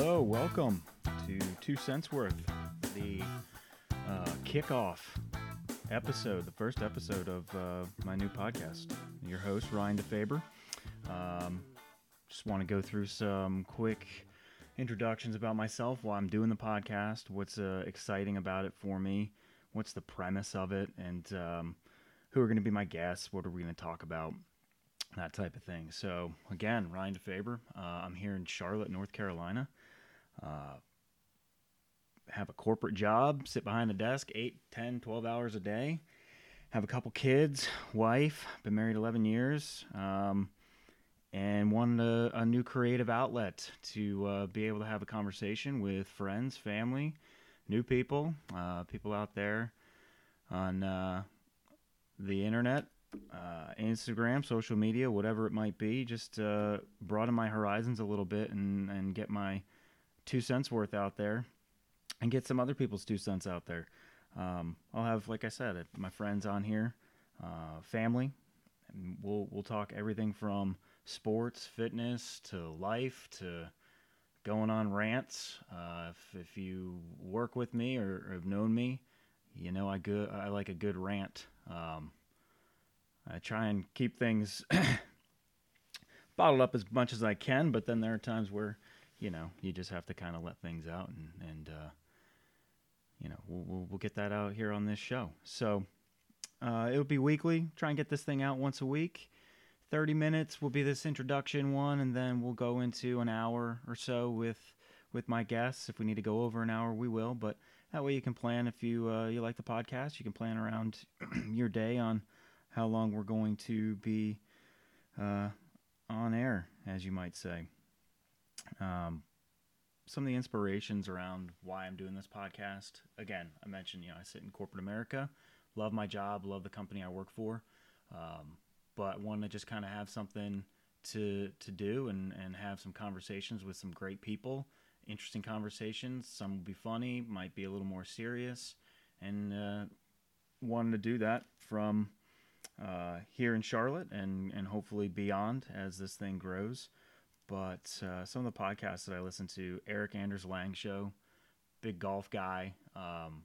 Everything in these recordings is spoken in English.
Hello, welcome to Two Cents Worth, the uh, kickoff episode, the first episode of uh, my new podcast. Your host, Ryan DeFaber. Um, just want to go through some quick introductions about myself while I'm doing the podcast, what's uh, exciting about it for me, what's the premise of it, and um, who are going to be my guests, what are we going to talk about, that type of thing. So, again, Ryan DeFaber. Uh, I'm here in Charlotte, North Carolina. Uh, have a corporate job, sit behind a desk 8, 10, 12 hours a day. Have a couple kids, wife, been married 11 years, um, and wanted a, a, new creative outlet to uh, be able to have a conversation with friends, family, new people, uh, people out there on uh, the internet, uh, Instagram, social media, whatever it might be. Just uh, broaden my horizons a little bit and, and get my two cents worth out there and get some other people's two cents out there. Um, I'll have, like I said, my friends on here, uh, family, and we'll we'll talk everything from sports, fitness to life to going on rants. Uh, if if you work with me or, have known me, you know I good I like a good rant. Um, I try and keep things bottled up as much as I can, but then there are times where you know you just have to kind of let things out and and uh, you know, we'll, we'll, we'll get that out here on this show. So uh, it'll be weekly. Try and get this thing out once a week. 30 minutes will be this introduction one, and then we'll go into an hour or so with with my guests. If we need to go over an hour, we will. But that way, you can plan if you uh, you like the podcast. You can plan around your day on how long we're going to be uh, on air, as you might say. Um, some of the inspirations around why I'm doing this podcast. Again, I mentioned, you know, I sit in corporate America, love my job, love the company I work for, um, but want to just kind of have something to to do and and have some conversations with some great people, interesting conversations. Some will be funny, might be a little more serious, and uh, wanted to do that from uh, here in Charlotte and and hopefully beyond as this thing grows. But uh, some of the podcasts that I listen to, Erik Anders Lang show, big golf guy, um,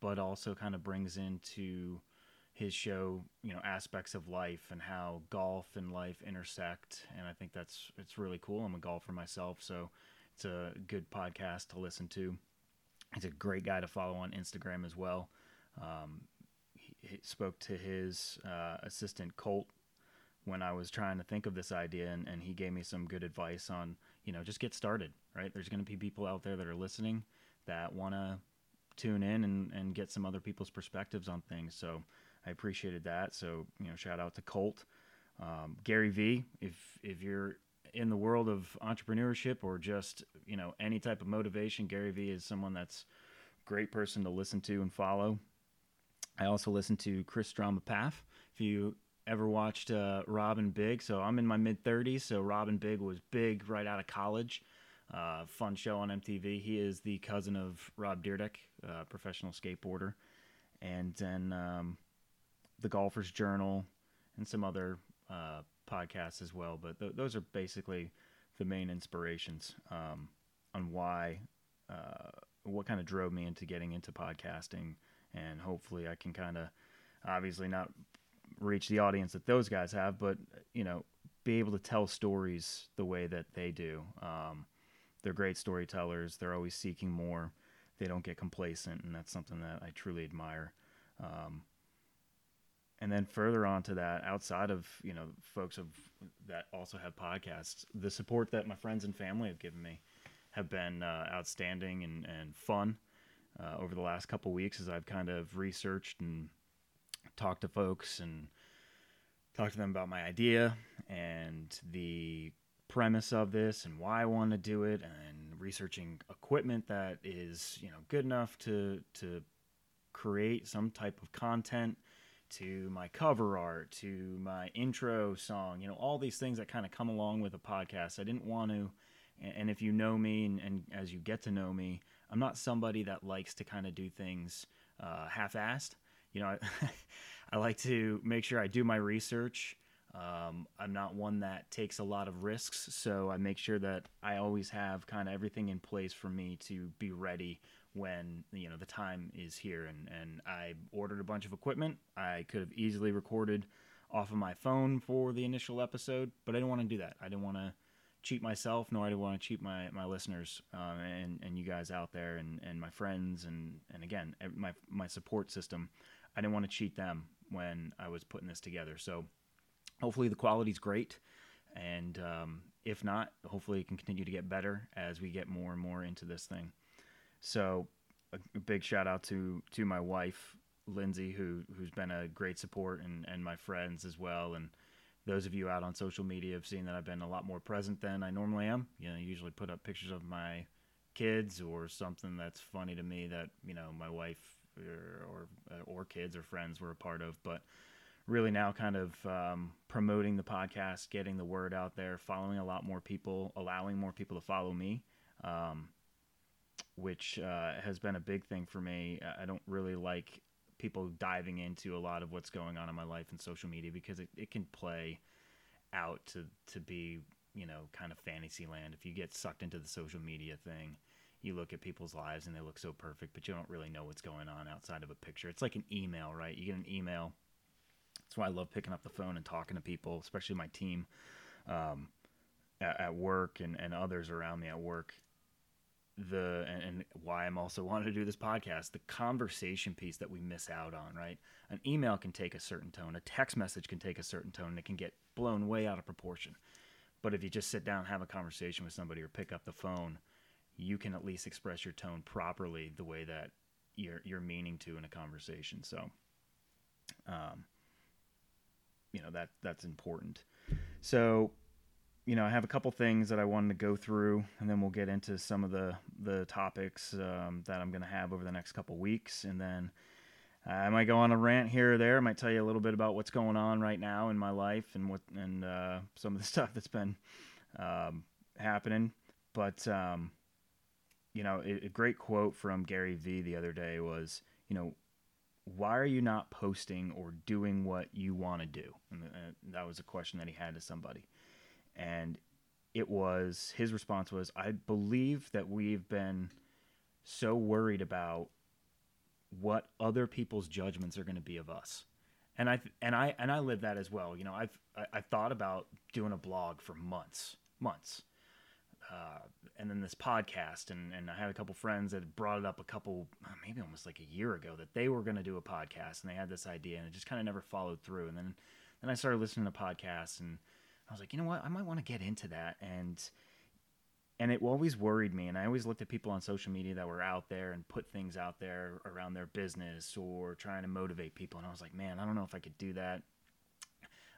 but also kind of brings into his show, you know, aspects of life and how golf and life intersect. And I think that's it's really cool. I'm a golfer myself, so it's a good podcast to listen to. He's a great guy to follow on Instagram as well. Um, he, he, spoke to his uh, assistant Colt when I was trying to think of this idea, and, and he gave me some good advice on, you know, just get started, right? There's going to be people out there that are listening that want to tune in and, and get some other people's perspectives on things. So I appreciated that. So, you know, shout out to Colt. Um, Gary Vee, if, if you're in the world of entrepreneurship or just, you know, any type of motivation, Gary Vee is someone that's great person to listen to and follow. I also listen to Chris Drama Pfaff. If you ever watched uh, Rob & Big. So I'm in my mid 30s. So Rob & Big was big right out of college. Uh, fun show on MTV. He is the cousin of Rob Dyrdek, uh, professional skateboarder, and then um, the Golfer's Journal and some other uh, podcasts as well. But th- those are basically the main inspirations um, on why, uh, what kind of drove me into getting into podcasting, and hopefully I can kind of, obviously not reach the audience that those guys have, but you know, be able to tell stories the way that they do. Um, they're great storytellers. They're always seeking more. They don't get complacent, and that's something that I truly admire. Um, and then further on to that, outside of you know folks of that also have podcasts, the support that my friends and family have given me have been uh, outstanding and and fun uh, over the last couple weeks as I've kind of researched and talk to folks and talk to them about my idea and the premise of this and why I want to do it and researching equipment that is, you know, good enough to to create some type of content to my cover art, to my intro song, you know, all these things that kind of come along with a podcast. I didn't want to and if you know me and, and as you get to know me, I'm not somebody that likes to kind of do things uh, half-assed you know, I, I like to make sure I do my research Um, I'm not one that takes a lot of risks, so I make sure that I always have kind of everything in place for me to be ready when you know the time is here. And and I ordered a bunch of equipment. I could have easily recorded off of my phone for the initial episode, but I didn't want to do that. I didn't want to cheat myself, nor I didn't want to cheat my my listeners um, and and you guys out there and and my friends and and again my my support system. I didn't want to cheat them when I was putting this together. So hopefully the quality's great, and um, if not, hopefully it can continue to get better as we get more and more into this thing. So a, big shout out to to my wife Lindsay, who who's been a great support, and and my friends as well, and those of you out on social media have seen that I've been a lot more present than I normally am. You know, I usually put up pictures of my kids or something that's funny to me that you know my wife or or, or kids or friends were a part of, but really now kind of um, promoting the podcast, getting the word out there, following a lot more people, allowing more people to follow me, um, which uh, has been a big thing for me. I don't really like people diving into a lot of what's going on in my life and social media because it, it can play out to, to be, you know, kind of fantasy land. If you get sucked into the social media thing, you look at people's lives and they look so perfect, but you don't really know what's going on outside of a picture. It's like an email, right? You get an email. That's why I love picking up the phone and talking to people, especially my team um, at, at work and, and others around me at work the and, and, why I'm also wanting to do this podcast, the conversation piece that we miss out on, right? An email can take a certain tone, a text message can take a certain tone, and it can get blown way out of proportion. But if you just sit down have a conversation with somebody or pick up the phone, you can at least express your tone properly the way that you're you're meaning to in a conversation. So um you know that that's important. So you know, I have a couple things that I wanted to go through, and then we'll get into some of the the topics um, that I'm going to have over the next couple weeks, and then I might go on a rant here or there. I might tell you a little bit about what's going on right now in my life and what and uh, some of the stuff that's been um, happening. But um, you know, a, great quote from Gary Vee the other day was, you know, why are you not posting or doing what you want to do? And uh, that was a question that he had to somebody. And it was his response was i believe that we've been so worried about what other people's judgments are going to be of us. And i and i and i live that as well. You know i've I, i've thought about doing a blog for months months uh, and then this podcast and, and i had a couple friends that brought it up a couple uh, maybe almost like a year ago that they were going to do a podcast and they had this idea and it just kind of never followed through and then then i started listening to podcasts and I was like, you know what, I might want to get into that, and and it always worried me. And I always looked at people on social media that were out there and put things out there around their business or trying to motivate people, and I was like, man, I don't know if I could do that.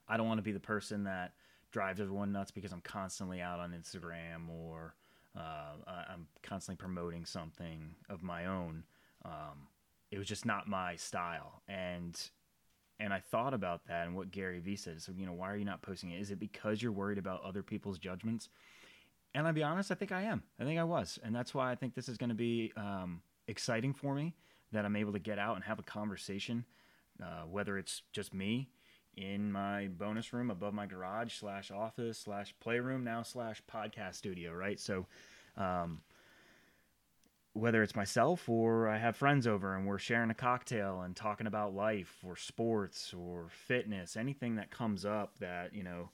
I don't want to be the person that drives everyone nuts because I'm constantly out on Instagram or uh, I'm constantly promoting something of my own. Um, it was just not my style, and and I thought about that and what Gary Vee said. So, you know, why are you not posting it? Is it because you're worried about other people's judgments? And I'll be honest, I think I am. I think I was. And that's why I think this is going to be um, exciting for me that I'm able to get out and have a conversation, uh, whether it's just me in my bonus room above my garage slash office slash playroom now slash podcast studio, right? So, um, whether it's myself or I have friends over and we're sharing a cocktail and talking about life or sports or fitness, anything that comes up that, you know,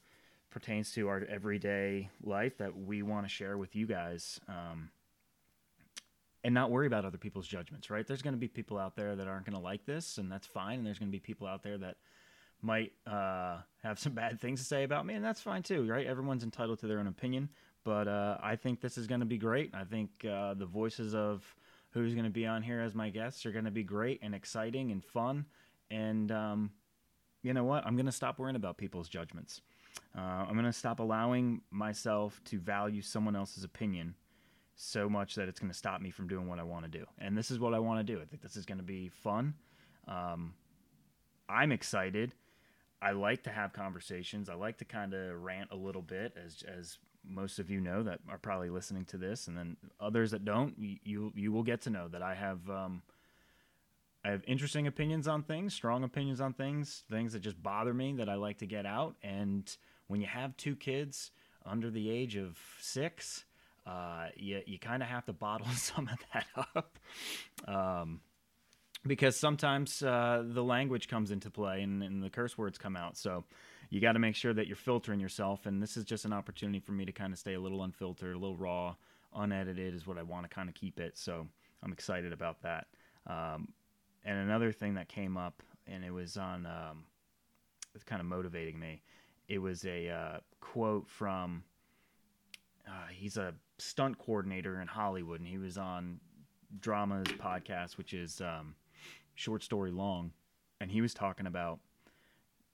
pertains to our everyday life that we want to share with you guys. Um, and not worry about other people's judgments, right? There's going to be people out there that aren't going to like this, and that's fine. And there's going to be people out there that might uh, have some bad things to say about me, and that's fine too, right? Everyone's entitled to their own opinion. But uh, I think this is going to be great. I think uh, the voices of who's going to be on here as my guests are going to be great and exciting and fun. And um, you know what? I'm going to stop worrying about people's judgments. Uh, I'm going to stop allowing myself to value someone else's opinion so much that it's going to stop me from doing what I want to do. And this is what I want to do. I think this is going to be fun. Um, I'm excited. I like to have conversations. I like to kind of rant a little bit, as as most of you know that are probably listening to this, and then others that don't, you you, you will get to know that I have um, I have interesting opinions on things, strong opinions on things, things that just bother me that I like to get out. And when you have two kids under the age of six, uh, you, you kind of have to bottle some of that up. Um, because sometimes uh, the language comes into play and, and, the curse words come out. So you got to make sure that you're filtering yourself. And this is just an opportunity for me to kind of stay a little unfiltered, a little raw, unedited is what I want to kind of keep it. So I'm excited about that. Um, and another thing that came up, and it was on, um, it's kind of motivating me. It was a uh, quote from, uh, he's a stunt coordinator in Hollywood, and he was on Drama's podcast, which is um, short story long, and he was talking about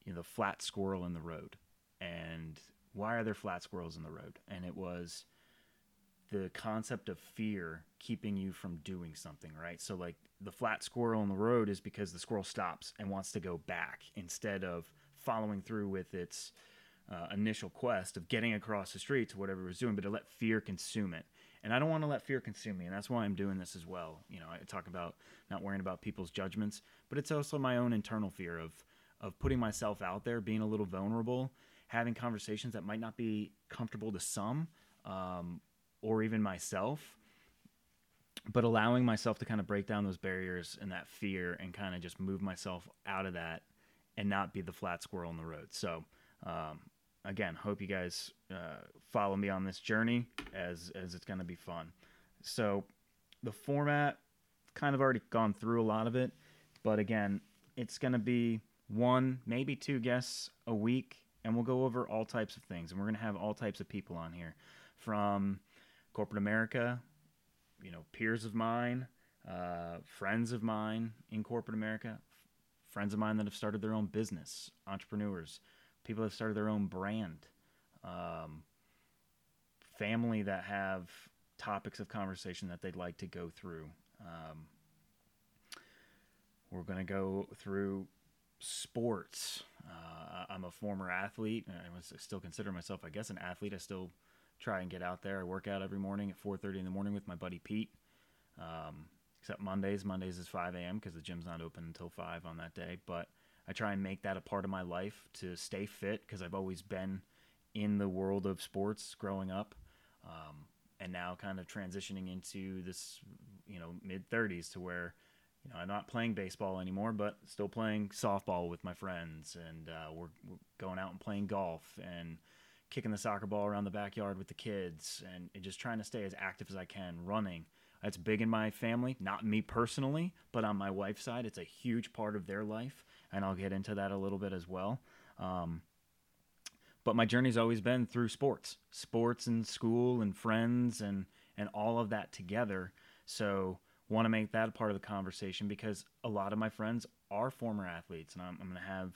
you know the flat squirrel in the road, and why are there flat squirrels in the road? And it was the concept of fear keeping you from doing something, right? So like the flat squirrel in the road is because the squirrel stops and wants to go back instead of following through with its uh, initial quest of getting across the street to whatever it was doing, but to let fear consume it. And I don't want to let fear consume me, and that's why I'm doing this as well. You know, I talk about not worrying about people's judgments, but it's also my own internal fear of of putting myself out there, being a little vulnerable, having conversations that might not be comfortable to some, um, or even myself, but allowing myself to kind of break down those barriers and that fear and kind of just move myself out of that and not be the flat squirrel in the road. So, um, again, hope you guys uh, follow me on this journey as as it's going to be fun. So, the format kind of already gone through a lot of it, but again, it's going to be one, maybe two guests a week, and we'll go over all types of things. And we're going to have all types of people on here from corporate America, you know, peers of mine, uh, friends of mine in corporate America, friends of mine that have started their own business, entrepreneurs, people that started their own brand, um, family that have topics of conversation that they'd like to go through. Um, we're going to go through sports. Uh, I'm a former athlete. I still consider myself, I guess, an athlete. I still try and get out there. I work out every morning at 4:30 in the morning with my buddy Pete. Um, except Mondays. Mondays is 5 a.m. because the gym's not open until 5 on that day. But I try and make that a part of my life to stay fit because I've always been in the world of sports growing up, um, and now kind of transitioning into this, you know, mid 30s to where. You know, I'm not playing baseball anymore, but still playing softball with my friends, and uh, we're, we're going out and playing golf, and kicking the soccer ball around the backyard with the kids and, and just trying to stay as active as I can, running. That's big in my family, not me personally, but on my wife's side, it's a huge part of their life, and I'll get into that a little bit as well. Um, but my journey's always been through sports, sports and school and friends and and all of that together. So want to make that a part of the conversation because a lot of my friends are former athletes, and I'm, I'm going to have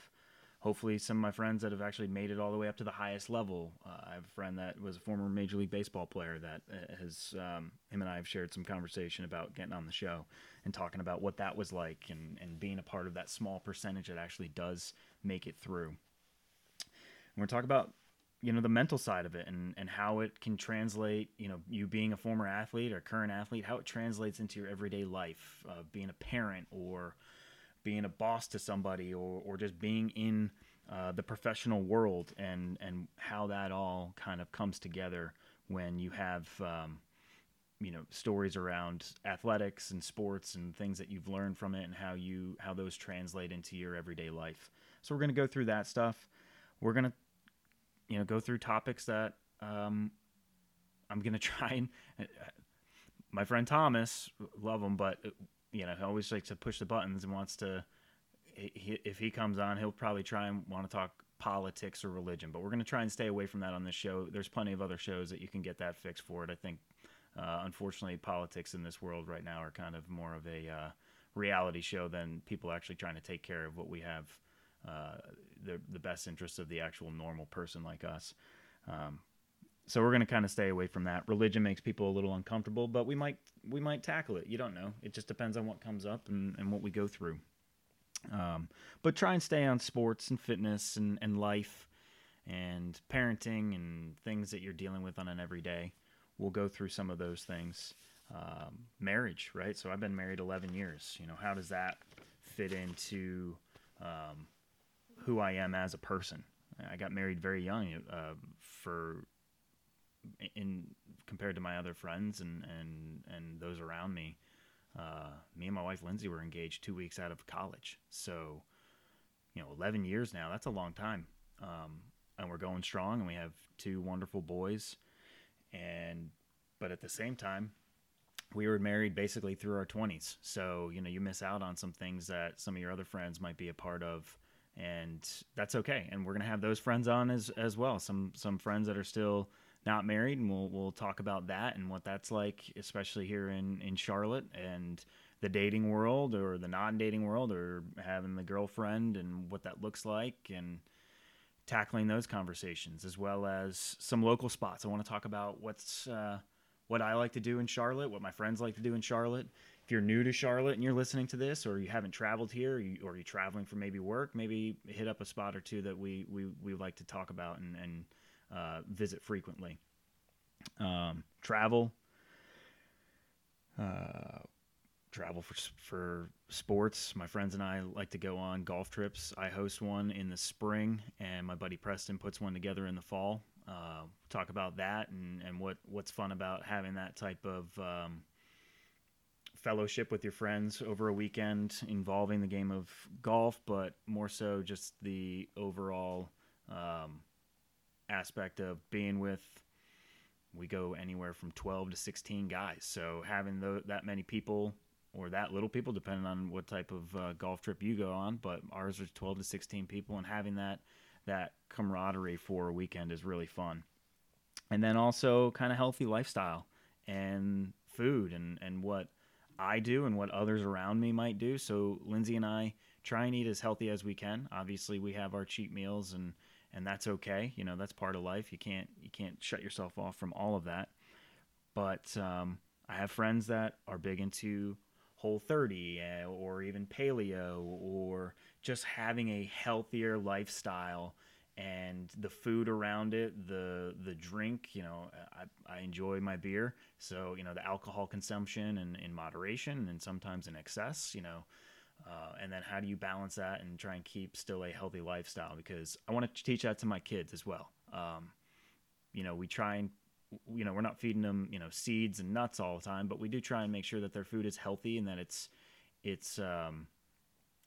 hopefully some of my friends that have actually made it all the way up to the highest level. Uh, I have a friend that was a former Major League Baseball player that uh, has um, him and I have shared some conversation about getting on the show and talking about what that was like and, and being a part of that small percentage that actually does make it through. And we're talking about you know the mental side of it and, and how it can translate you know you being a former athlete or current athlete how it translates into your everyday life uh, being a parent or being a boss to somebody or, or just being in uh, the professional world and, and how that all kind of comes together when you have um, you know stories around athletics and sports and things that you've learned from it and how you how those translate into your everyday life. So we're going to go through that stuff. We're going to you know go through topics that um, i'm going to try and uh, my friend thomas love him but you know, he always likes to push the buttons and wants to. He, if he comes on, he'll probably try and want to talk politics or religion. But we're going to try and stay away from that on this show. There's plenty of other shows that you can get that fixed for it. I think, uh, unfortunately, politics in this world right now are kind of more of a uh, reality show than people actually trying to take care of what we have, uh, the the best interests of the actual normal person like us. Um, so we're going to kind of stay away from that. Religion makes people a little uncomfortable, but we might we might tackle it. You don't know. It just depends on what comes up and, and what we go through. Um, but try and stay on sports and fitness and, and life and parenting and things that you're dealing with on an everyday. We'll go through some of those things. um, marriage, right? So I've been married 11 years. You know, how does that fit into um, who I am as a person? I got married very young. Uh, for in compared to my other friends and and and those around me, uh, me and my wife Lindsay were engaged two weeks out of college. So, you know, 11 years now. That's a long time. Um, and we're going strong, and we have two wonderful boys. And but at the same time, we were married basically through our 20s. So, you know, you miss out on some things that some of your other friends might be a part of and that's okay. And we're going to have those friends on as as well. Some some friends that are still not married and we'll we'll talk about that and what that's like especially here in in Charlotte and the dating world or the non-dating world or having the girlfriend and what that looks like and tackling those conversations as well as some local spots. I want to talk about what's uh, what I like to do in Charlotte, what my friends like to do in Charlotte. If you're new to Charlotte and you're listening to this, or you haven't traveled here, or, you, are traveling for maybe work, maybe hit up a spot or two that we we, we like to talk about and, and uh, visit frequently. Um, travel, uh, travel for for sports. My friends and I like to go on golf trips. I host one in the spring, and my buddy Preston puts one together in the fall. Uh, talk about that and, and what what's fun about having that type of um, fellowship with your friends over a weekend involving the game of golf, but more so just the overall um, aspect of being with. We go anywhere from 12 to 16 guys. So having the, that many people or that little people, depending on what type of uh, golf trip you go on. But ours is 12 to 16 people, and having that that camaraderie for a weekend is really fun. And then also kind of healthy lifestyle and food and and what I do and what others around me might do. So Lindsay and I try and eat as healthy as we can. Obviously, we have our cheat meals and and that's okay. You know, that's part of life. You can't you can't shut yourself off from all of that. But um, I have friends that are big into Whole 30 uh, or even paleo or just having a healthier lifestyle and the food around it, the the drink, you know, I, I enjoy my beer. So, you know, the alcohol consumption and in moderation and sometimes in excess, you know, uh, and then how do you balance that and try and keep still a healthy lifestyle? Because I want to teach that to my kids as well. Um, you know, we try and you know, we're not feeding them, you know, seeds and nuts all the time, but we do try and make sure that their food is healthy and that it's it's um,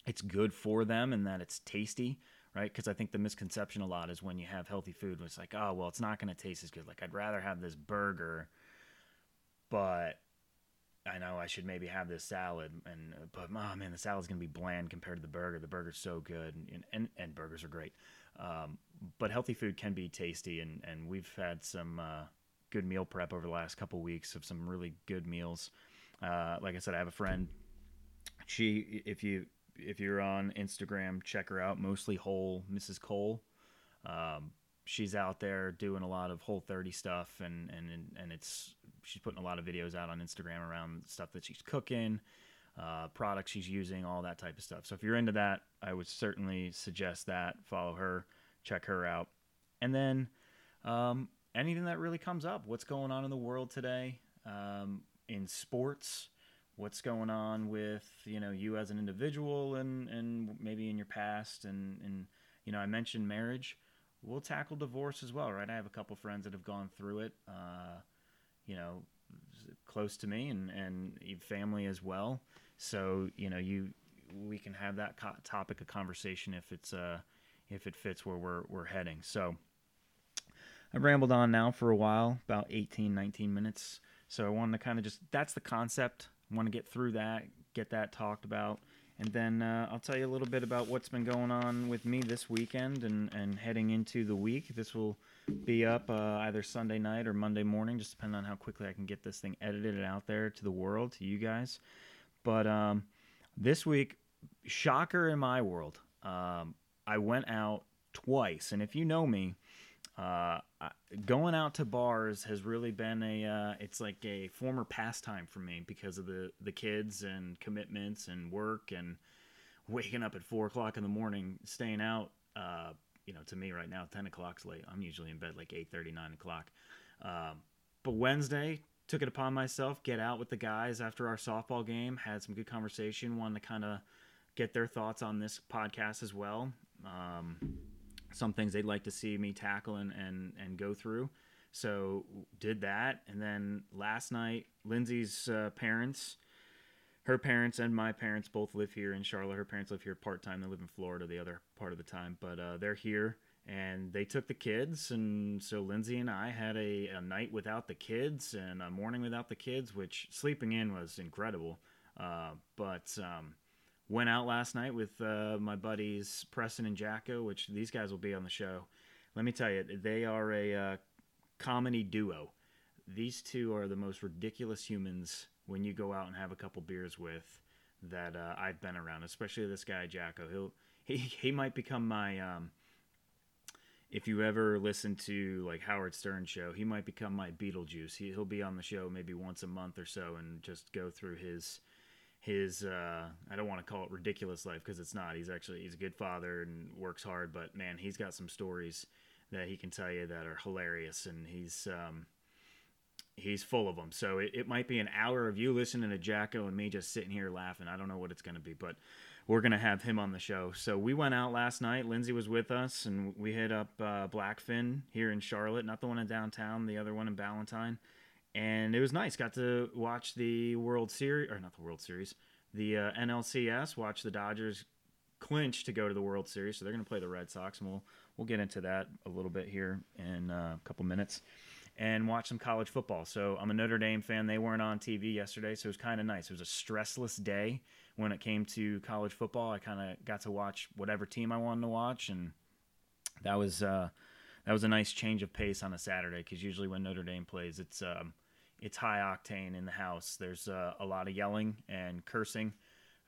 it's good for them and that it's tasty, right? Because I think the misconception a lot is when you have healthy food, it's like, oh, well, it's not going to taste as good. Like I'd rather have this burger, but I know I should maybe have this salad, and but oh man, the salad's gonna be bland compared to the burger. The burger's so good, and and, and burgers are great. Um, but healthy food can be tasty, and and we've had some uh, good meal prep over the last couple weeks of some really good meals. Uh, like I said, I have a friend. She, if you if you're on Instagram, check her out. Mostly whole, Mrs. Cole. Um, she's out there doing a lot of Whole 30 stuff, and and and it's she's putting a lot of videos out on Instagram around stuff that she's cooking, uh, products she's using, all that type of stuff. So if you're into that, I would certainly suggest that. Follow her, check her out, and then um, anything that really comes up. What's going on in the world today um, in sports? What's going on with you know you as an individual and and maybe in your past and and you know I mentioned marriage. We'll tackle divorce as well, right? I have a couple friends that have gone through it. Uh, you know, close to me and and family as well. So you know you we can have that co- topic of conversation if it's uh if it fits where we're we're heading. So I've rambled on now for a while, about 18, 19 minutes. So I wanted to kind of just, that's the concept. Want to get through that, get that talked about. And then uh, I'll tell you a little bit about what's been going on with me this weekend and, and heading into the week. This will be up uh, either Sunday night or Monday morning, just depending on how quickly I can get this thing edited and out there to the world, to you guys. But um, this week, shocker in my world, um, I went out twice. And if you know me, uh, going out to bars has really been a uh, it's like a former pastime for me because of the the kids and commitments and work and waking up at four o'clock in the morning staying out uh, you know to me right now 10 o'clock's late i'm usually in bed like 8 30 9 o'clock um, but wednesday took it upon myself get out with the guys after our softball game, had some good conversation, wanted to kind of get their thoughts on this podcast as well. Um, some things they'd like to see me tackle and, and, and go through. So did that, and then last night, Lindsay's uh, parents, her parents and my parents both live here in Charlotte. Her parents live here part time. They live in Florida the other part of the time, but uh, they're here and they took the kids and so lindsay and i had a, a night without the kids and a morning without the kids which sleeping in was incredible uh, but um, went out last night with uh, my buddies preston and jacko which these guys will be on the show. Let me tell you they are a uh, comedy duo. These two are the most ridiculous humans when you go out and have a couple beers with that uh, i've been around especially this guy jacko. He'll he, he might become my um, if you ever listen to like Howard Stern show, he might become my Beetlejuice. He, he'll be on the show maybe once a month or so and just go through his his uh, I don't want to call it ridiculous life because it's not. He's actually he's a good father and works hard, but man, he's got some stories that he can tell you that are hilarious, and he's um, he's full of them. So it, it might be an hour of you listening to Jacko and me just sitting here laughing. I don't know what it's going to be, but we're gonna have him on the show. So we went out last night. Lindsay was with us, and we hit up uh, BlackFinn here in Charlotte, not the one in downtown, the other one in Ballantyne, and it was nice. Got to watch the World Series, or not the World Series, the uh, NLCS. Watch the Dodgers clinch to go to the World Series, so they're gonna play the Red Sox, and we'll we'll get into that a little bit here in uh, a couple minutes and watch some college football. So I'm a Notre Dame fan. They weren't on TV yesterday, so it was kind of nice. It was a stressless day when it came to college football. I kind of got to watch whatever team I wanted to watch, and that was uh, that was a nice change of pace on a Saturday because usually when Notre Dame plays, it's um, it's high octane in the house. There's uh, a lot of yelling and cursing,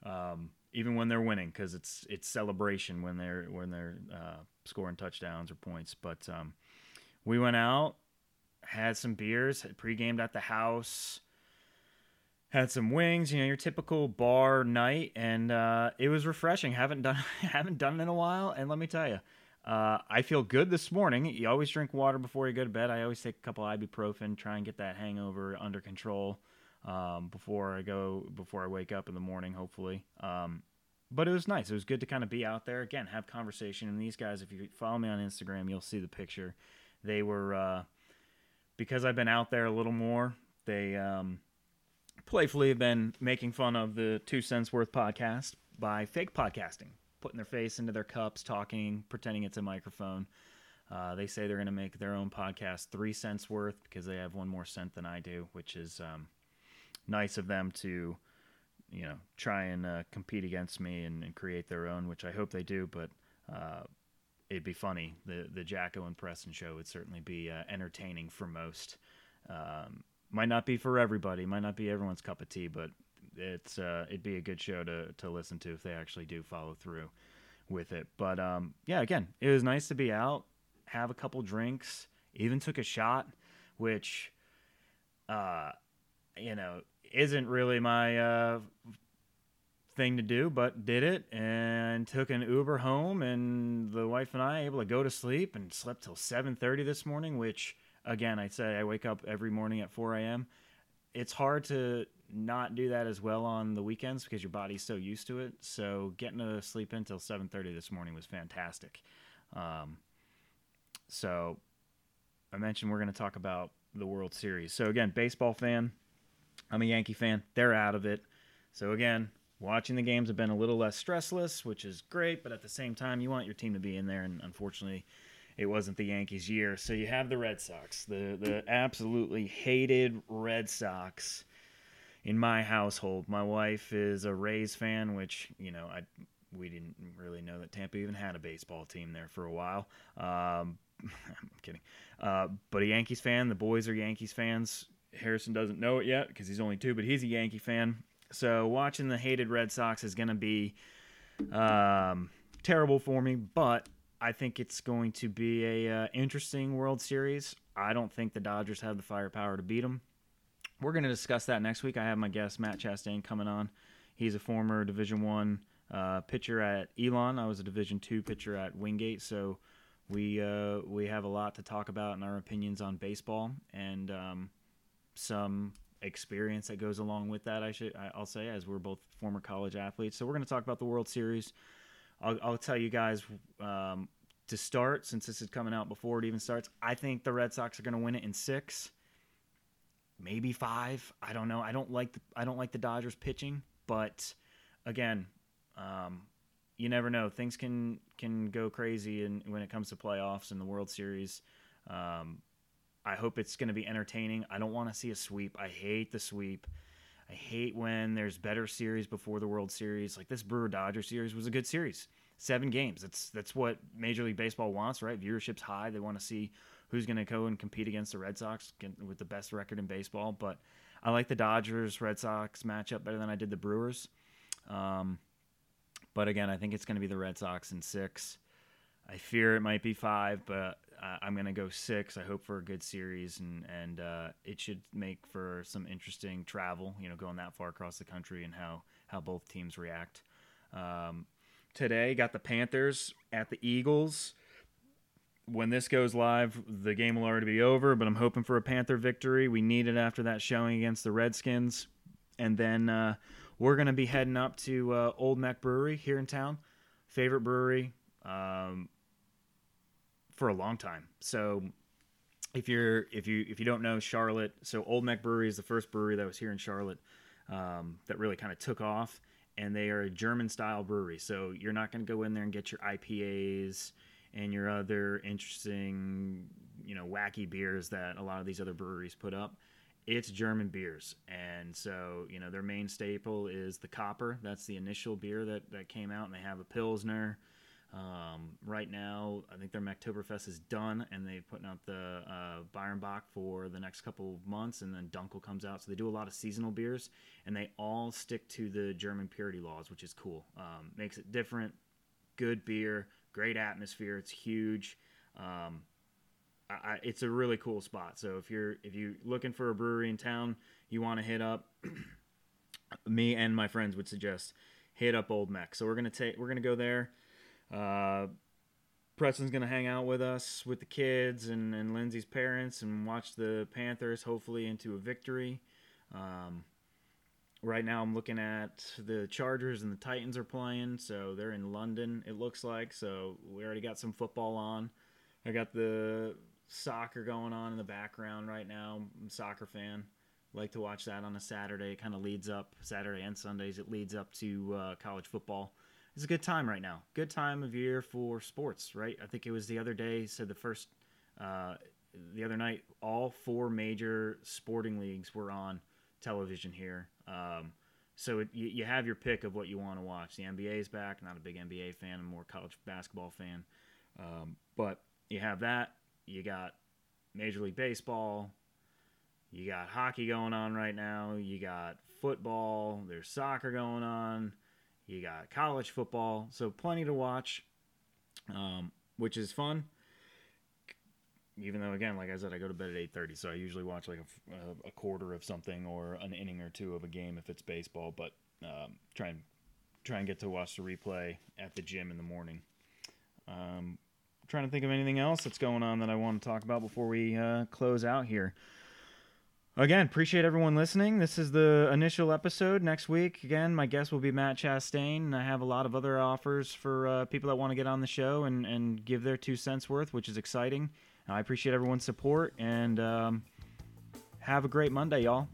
um, even when they're winning, because it's it's celebration when they're when they're uh, scoring touchdowns or points. But um, we went out, had some beers, pre-gamed at the house had some wings, you know, your typical bar night, and uh, it was refreshing. haven't done haven't done it in a while, and let me tell you, uh, I feel good this morning. You always drink water before you go to bed. I always take a couple ibuprofen, try and get that hangover under control um, before I go before I wake up in the morning. Hopefully, um, but it was nice. It was good to kind of be out there again, have conversation. And these guys, if you follow me on Instagram, you'll see the picture. They were uh, because I've been out there a little more. They um, playfully have been making fun of the Two Cents Worth podcast by fake podcasting, putting their face into their cups, talking, pretending it's a microphone. Uh, they say they're going to make their own podcast three cents worth because they have one more cent than I do, which is um, nice of them to, you know, try and uh, compete against me and, and, create their own, which I hope they do. But uh, it'd be funny. The the Jacko and Preston show would certainly be uh, entertaining for most. Um, might not be for everybody, might not be everyone's cup of tea, but it's uh, it'd be a good show to to listen to if they actually do follow through with it. But um, yeah, again, it was nice to be out, have a couple drinks, even took a shot, which uh, you know isn't really my uh, thing to do, but did it and took an Uber home, and the wife and I able to go to sleep and slept till seven thirty this morning, which again, I say I wake up every morning at 4 a.m. It's hard to not do that as well on the weekends because your body's so used to it. So getting to sleep until 7:30 this morning was fantastic. Um, so I mentioned we're going to talk about the World Series. So again, baseball fan. I'm a Yankee fan. They're out of it. So again, watching the games have been a little less stressless, which is great. But at the same time, you want your team to be in there, and unfortunately, it wasn't the Yankees' year. So you have the Red Sox, the the absolutely hated Red Sox in my household. My wife is a Rays fan, which you know I we didn't really know that Tampa even had a baseball team there for a while. Um, I'm kidding, uh, but a Yankees fan. The boys are Yankees fans. Harrison doesn't know it yet because he's only two, but he's a Yankee fan. So watching the hated Red Sox is going to be um, terrible for me, but I think it's going to be a uh, interesting World Series. I don't think the Dodgers have the firepower to beat them. We're going to discuss that next week. I have my guest Matt Chastain coming on. He's a former Division One uh, pitcher at Elon. I was a Division Two pitcher at Wingate, so we uh, we have a lot to talk about in our opinions on baseball. And um, some experience that goes along with that. I should I'll say as we're both former college athletes. So we're going to talk about the World Series. I'll, I'll tell you guys um, to start since this is coming out before it even starts. I think the Red Sox are going to win it in six, maybe five. I don't know. I don't like the, I don't like the Dodgers pitching, but again, um, you never know. Things can can go crazy and when it comes to playoffs and the World Series. Um, I hope it's going to be entertaining. I don't want to see a sweep. I hate the sweep. I hate when there's better series before the World Series. Like this Brewer Dodger series was a good series. Seven games. That's that's what Major League Baseball wants, right? Viewership's high. They want to see who's going to go and compete against the Red Sox with the best record in baseball. But I like the Dodgers Red Sox matchup better than I did the Brewers. Um, but again, I think it's going to be the Red Sox in six. I fear it might be five, but I'm gonna go six. I hope for a good series, and and uh, it should make for some interesting travel. You know, going that far across the country and how how both teams react. Um, today, got the Panthers at the Eagles. When this goes live, the game will already be over, but I'm hoping for a Panther victory. We need it after that showing against the Redskins, and then uh, we're gonna be heading up to uh, Olde Meck Brewery here in town. Favorite brewery. Um, for a long time. So if you're if you if you don't know Charlotte, so Olde Meck Brewery is the first brewery that was here in Charlotte um, that really kind of took off, and they are a German style brewery. So you're not going to go in there and get your IPAs and your other interesting, you know, wacky beers that a lot of these other breweries put up. It's German beers, and so you know their main staple is the Copper. That's the initial beer that that came out, and they have a Pilsner um, right now, I think their Oktoberfest is done, and they're putting out the uh, Bayern Bock for the next couple of months, and then Dunkel comes out. So they do a lot of seasonal beers, and they all stick to the German purity laws, which is cool. Um, makes it different. Good beer, great atmosphere. It's huge. Um, I, it's a really cool spot. So if you're if you're looking for a brewery in town, you want to hit up. me and my friends would suggest hit up Olde Meck. So we're gonna take we're gonna go there. Uh, Preston's gonna hang out with us with the kids and, and Lindsay's parents and watch the Panthers hopefully into a victory. Um, right now I'm looking at the Chargers and the Titans are playing, so they're in London. It looks like so we already got some football on. I got the soccer going on in the background right now. I'm a soccer fan. Like to watch that on a Saturday. It kind of leads up Saturday and Sundays. It leads up to uh, college football it's a good time right now. Good time of year for sports, right? I think it was the other day said the first uh, the other night all four major sporting leagues were on television here. Um, so it, you, you have your pick of what you want to watch. The NBA is back. Not a big NBA fan. I'm more college basketball fan. Um, but you have that. You got Major League Baseball. You got hockey going on right now. You got football. There's soccer going on. You got college football, so plenty to watch, um, which is fun. Even though, again, like I said, I go to bed at eight thirty, so I usually watch like a, a, quarter of something or an inning or two of a game if it's baseball. But um, try and try and get to watch the replay at the gym in the morning. Um, trying to think of anything else that's going on that I want to talk about before we uh, close out here. Again, appreciate everyone listening. This is the initial episode. Next week, again, my guest will be Matt Chastain, and I have a lot of other offers for uh, people that want to get on the show and, and give their two cents worth, which is exciting. I appreciate everyone's support and um, have a great Monday, y'all.